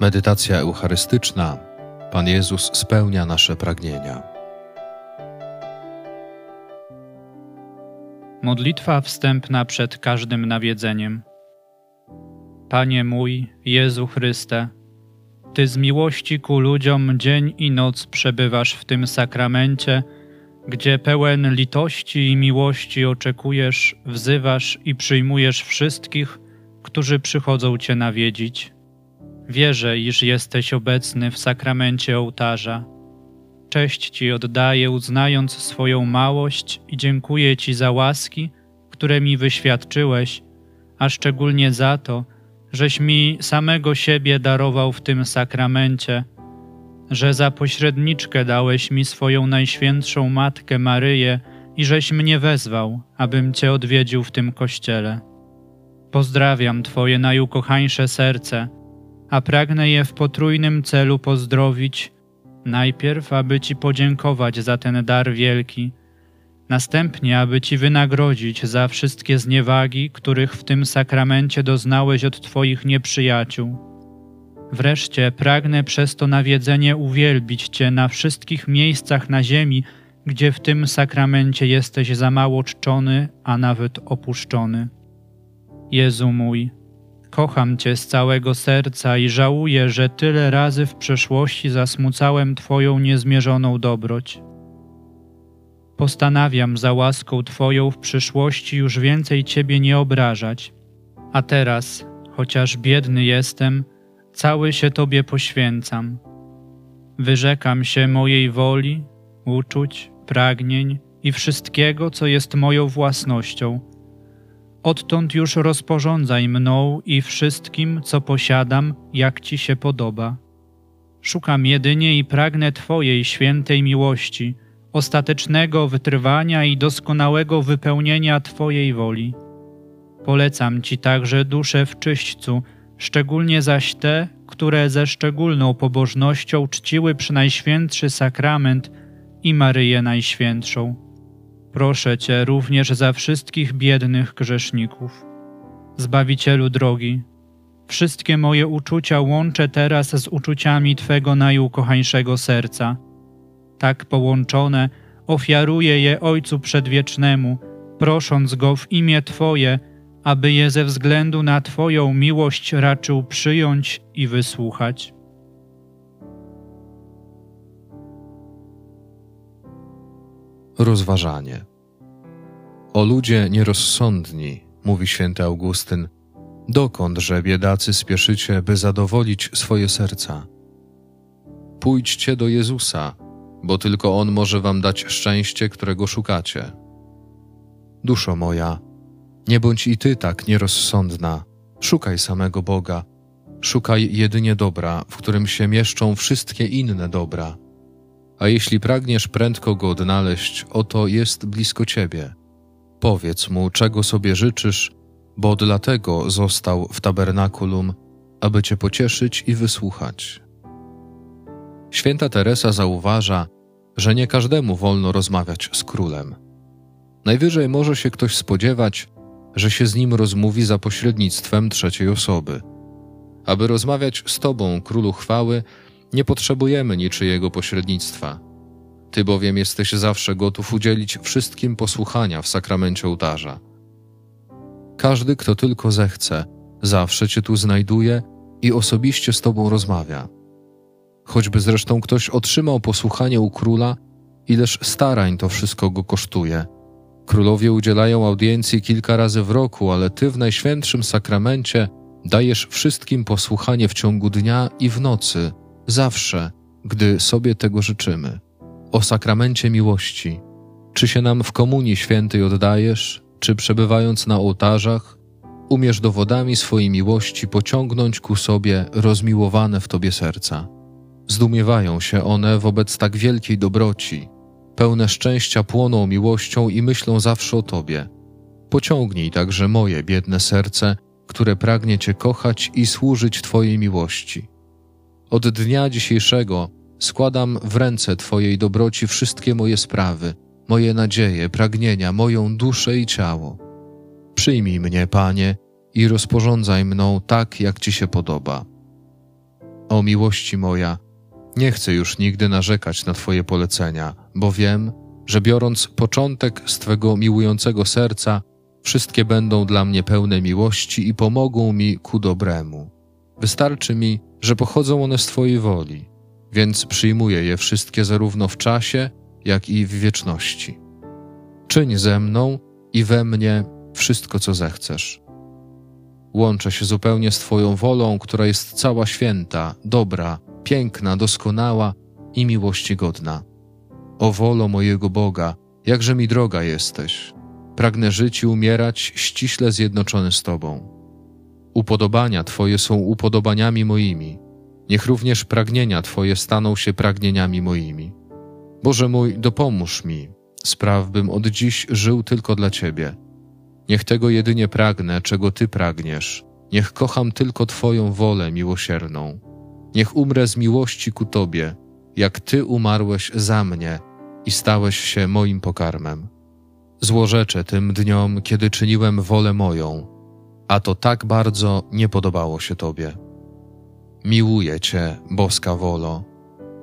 Medytacja eucharystyczna. Pan Jezus spełnia nasze pragnienia. Modlitwa wstępna przed każdym nawiedzeniem. Panie mój, Jezu Chryste, Ty z miłości ku ludziom dzień i noc przebywasz w tym sakramencie, gdzie pełen litości i miłości oczekujesz, wzywasz i przyjmujesz wszystkich, którzy przychodzą Cię nawiedzić. Wierzę, iż jesteś obecny w sakramencie ołtarza. Cześć Ci oddaję, uznając swoją małość i dziękuję Ci za łaski, które mi wyświadczyłeś, a szczególnie za to, żeś mi samego siebie darował w tym sakramencie, że za pośredniczkę dałeś mi swoją najświętszą Matkę Maryję i żeś mnie wezwał, abym Cię odwiedził w tym kościele. Pozdrawiam Twoje najukochańsze serce, a pragnę je w potrójnym celu pozdrowić, najpierw aby Ci podziękować za ten dar wielki, następnie aby Ci wynagrodzić za wszystkie zniewagi, których w tym sakramencie doznałeś od Twoich nieprzyjaciół. Wreszcie pragnę przez to nawiedzenie uwielbić Cię na wszystkich miejscach na ziemi, gdzie w tym sakramencie jesteś za mało czczony, a nawet opuszczony. Jezu mój, kocham Cię z całego serca i żałuję, że tyle razy w przeszłości zasmucałem Twoją niezmierzoną dobroć. Postanawiam za łaską Twoją w przyszłości już więcej Ciebie nie obrażać, a teraz, chociaż biedny jestem, cały się Tobie poświęcam. Wyrzekam się mojej woli, uczuć, pragnień i wszystkiego, co jest moją własnością. Odtąd już rozporządzaj mną i wszystkim, co posiadam, jak Ci się podoba. Szukam jedynie i pragnę Twojej świętej miłości, ostatecznego wytrwania i doskonałego wypełnienia Twojej woli. Polecam Ci także duszę w czyśćcu, szczególnie zaś te, które ze szczególną pobożnością czciły przynajświętszy sakrament i Maryję Najświętszą. Proszę Cię również za wszystkich biednych grzeszników. Zbawicielu drogi, wszystkie moje uczucia łączę teraz z uczuciami Twego najukochańszego serca. Tak połączone ofiaruję je Ojcu Przedwiecznemu, prosząc Go w imię Twoje, aby je ze względu na Twoją miłość raczył przyjąć i wysłuchać. Rozważanie. O ludzie nierozsądni, mówi święty Augustyn, dokądże biedacy spieszycie, by zadowolić swoje serca? Pójdźcie do Jezusa, bo tylko On może wam dać szczęście, którego szukacie. Duszo moja, nie bądź i ty tak nierozsądna. Szukaj samego Boga. Szukaj jedynie dobra, w którym się mieszczą wszystkie inne dobra. A jeśli pragniesz prędko go odnaleźć, oto jest blisko ciebie. Powiedz mu, czego sobie życzysz, bo dlatego został w tabernakulum, aby cię pocieszyć i wysłuchać. Święta Teresa zauważa, że nie każdemu wolno rozmawiać z królem. Najwyżej może się ktoś spodziewać, że się z nim rozmówi za pośrednictwem trzeciej osoby. Aby rozmawiać z Tobą, Królu Chwały, nie potrzebujemy niczyjego pośrednictwa. Ty bowiem jesteś zawsze gotów udzielić wszystkim posłuchania w sakramencie ołtarza. Każdy, kto tylko zechce, zawsze Cię tu znajduje i osobiście z Tobą rozmawia. Choćby zresztą ktoś otrzymał posłuchanie u króla, ileż starań to wszystko go kosztuje – Królowie udzielają audiencji kilka razy w roku, ale Ty w Najświętszym Sakramencie dajesz wszystkim posłuchanie w ciągu dnia i w nocy, zawsze, gdy sobie tego życzymy. O sakramencie miłości. Czy się nam w Komunii Świętej oddajesz, czy przebywając na ołtarzach, umiesz dowodami swojej miłości pociągnąć ku sobie rozmiłowane w Tobie serca. Zdumiewają się one wobec tak wielkiej dobroci, pełne szczęścia płoną miłością i myślą zawsze o Tobie. Pociągnij także moje biedne serce, które pragnie Cię kochać i służyć Twojej miłości. Od dnia dzisiejszego składam w ręce Twojej dobroci wszystkie moje sprawy, moje nadzieje, pragnienia, moją duszę i ciało. Przyjmij mnie, Panie, i rozporządzaj mną tak, jak Ci się podoba. O miłości moja, nie chcę już nigdy narzekać na Twoje polecenia, bo wiem, że biorąc początek z Twego miłującego serca, wszystkie będą dla mnie pełne miłości i pomogą mi ku dobremu. Wystarczy mi, że pochodzą one z Twojej woli, więc przyjmuję je wszystkie zarówno w czasie, jak i w wieczności. Czyń ze mną i we mnie wszystko, co zechcesz. Łączę się zupełnie z Twoją wolą, która jest cała święta, dobra, piękna, doskonała i miłości godna. O wolo mojego Boga, jakże mi droga jesteś. Pragnę żyć i umierać ściśle zjednoczony z Tobą. Upodobania Twoje są upodobaniami moimi. Niech również pragnienia Twoje staną się pragnieniami moimi. Boże mój, dopomóż mi, spraw bym od dziś żył tylko dla Ciebie. Niech tego jedynie pragnę, czego Ty pragniesz. Niech kocham tylko Twoją wolę miłosierną. Niech umrę z miłości ku Tobie, jak Ty umarłeś za mnie i stałeś się moim pokarmem. Złorzeczę tym dniom, kiedy czyniłem wolę moją, a to tak bardzo nie podobało się Tobie. Miłuję Cię, boska wolo,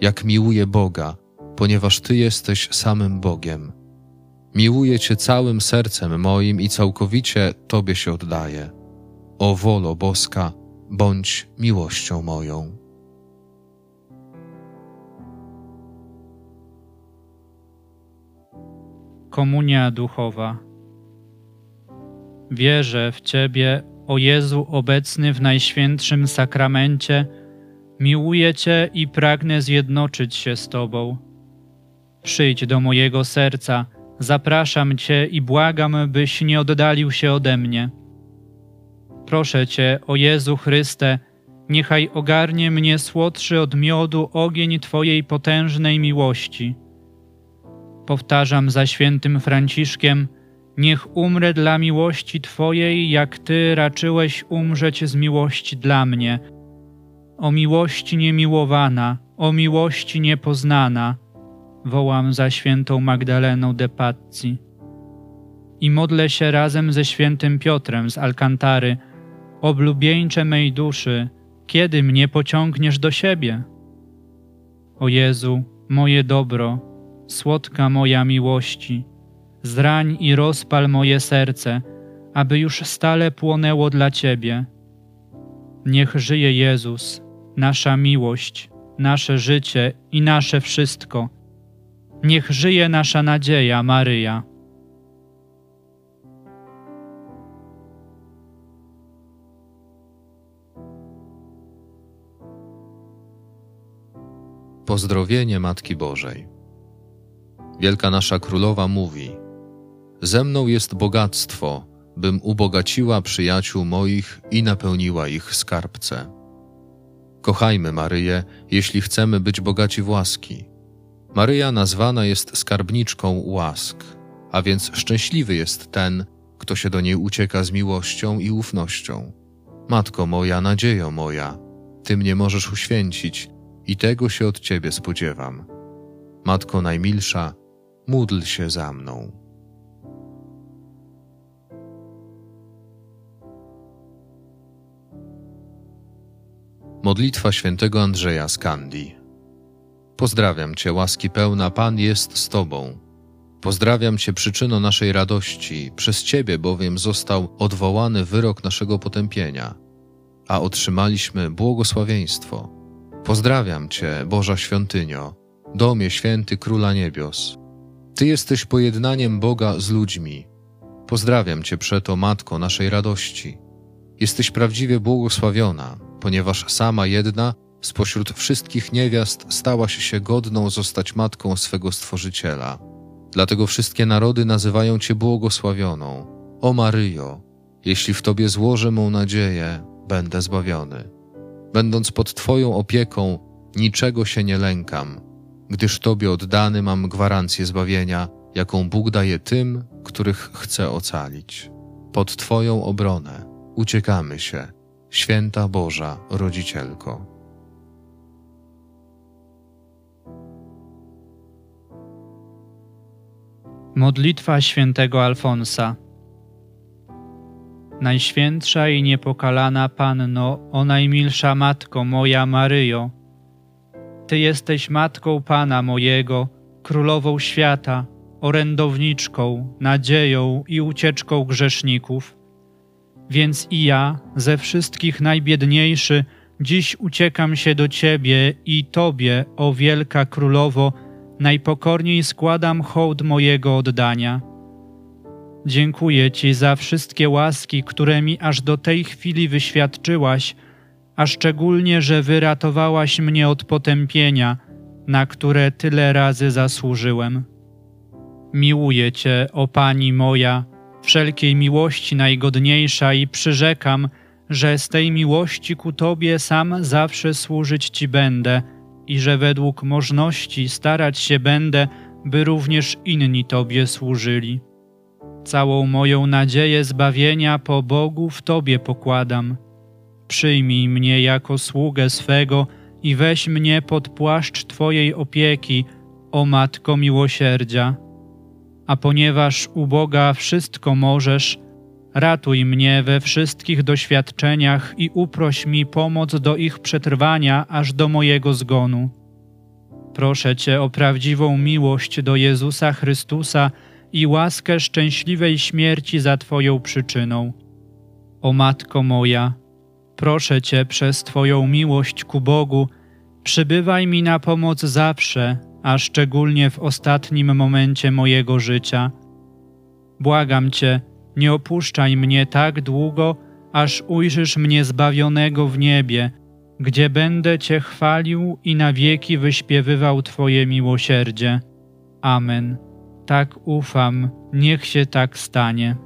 jak miłuję Boga, ponieważ Ty jesteś samym Bogiem. Miłuję Cię całym sercem moim i całkowicie Tobie się oddaję. O wolo boska, bądź miłością moją. Komunia duchowa. Wierzę w Ciebie, o Jezu obecny w Najświętszym Sakramencie, miłuję Cię i pragnę zjednoczyć się z Tobą. Przyjdź do mojego serca, zapraszam Cię i błagam, byś nie oddalił się ode mnie. Proszę Cię, o Jezu Chryste, niechaj ogarnie mnie słodszy od miodu ogień Twojej potężnej miłości. Powtarzam za świętym Franciszkiem, niech umrę dla miłości Twojej, jak Ty raczyłeś umrzeć z miłości dla mnie. O miłości niemiłowana, o miłości niepoznana, wołam za świętą Magdaleną de Pazzi. I modlę się razem ze świętym Piotrem z Alcantary, oblubieńcze mej duszy, kiedy mnie pociągniesz do siebie? O Jezu, moje dobro, słodka moja miłości, zrań i rozpal moje serce, aby już stale płonęło dla Ciebie. Niech żyje Jezus, nasza miłość, nasze życie i nasze wszystko. Niech żyje nasza nadzieja, Maryja. Pozdrowienie Matki Bożej. Wielka nasza królowa mówi: Ze mną jest bogactwo, bym ubogaciła przyjaciół moich i napełniła ich skarbce. Kochajmy Maryję, jeśli chcemy być bogaci w łaski. Maryja nazwana jest skarbniczką łask, a więc szczęśliwy jest ten, kto się do niej ucieka z miłością i ufnością. Matko moja, nadziejo moja, Ty mnie możesz uświęcić i tego się od Ciebie spodziewam. Matko najmilsza, módl się za mną. Modlitwa świętego Andrzeja z Kandii. Pozdrawiam Cię, łaski pełna, Pan jest z Tobą. Pozdrawiam Cię, przyczyno naszej radości, przez Ciebie bowiem został odwołany wyrok naszego potępienia, a otrzymaliśmy błogosławieństwo. Pozdrawiam Cię, Boża Świątynio, domie święty Króla Niebios. Ty jesteś pojednaniem Boga z ludźmi. Pozdrawiam Cię przeto, Matko naszej radości. Jesteś prawdziwie błogosławiona, ponieważ sama jedna spośród wszystkich niewiast stałaś się godną zostać matką swego Stworzyciela. Dlatego wszystkie narody nazywają Cię błogosławioną. O Maryjo, jeśli w Tobie złożę mą nadzieję, będę zbawiony. Będąc pod Twoją opieką, niczego się nie lękam, gdyż Tobie oddany mam gwarancję zbawienia, jaką Bóg daje tym, których chce ocalić. Pod Twoją obronę uciekamy się, święta Boża Rodzicielko. Modlitwa świętego Alfonsa. Najświętsza i niepokalana Panno, o najmilsza Matko moja Maryjo, Ty jesteś Matką Pana mojego, Królową świata, orędowniczką, nadzieją i ucieczką grzeszników. Więc i ja, ze wszystkich najbiedniejszy, dziś uciekam się do Ciebie i Tobie, o wielka Królowo, najpokorniej składam hołd mojego oddania. Dziękuję Ci za wszystkie łaski, które mi aż do tej chwili wyświadczyłaś, a szczególnie, że wyratowałaś mnie od potępienia, na które tyle razy zasłużyłem. Miłuję Cię, o Pani moja, wszelkiej miłości najgodniejsza i przyrzekam, że z tej miłości ku Tobie sam zawsze służyć Ci będę i że według możności starać się będę, by również inni Tobie służyli. Całą moją nadzieję zbawienia po Bogu w Tobie pokładam. Przyjmij mnie jako sługę swego i weź mnie pod płaszcz Twojej opieki, o Matko miłosierdzia. A ponieważ u Boga wszystko możesz, ratuj mnie we wszystkich doświadczeniach i uproś mi pomoc do ich przetrwania aż do mojego zgonu. Proszę Cię o prawdziwą miłość do Jezusa Chrystusa i łaskę szczęśliwej śmierci za Twoją przyczyną. O Matko moja, proszę Cię przez Twoją miłość ku Bogu, przybywaj mi na pomoc zawsze, a szczególnie w ostatnim momencie mojego życia. Błagam Cię, nie opuszczaj mnie tak długo, aż ujrzysz mnie zbawionego w niebie, gdzie będę Cię chwalił i na wieki wyśpiewywał Twoje miłosierdzie. Amen. Tak ufam, niech się tak stanie.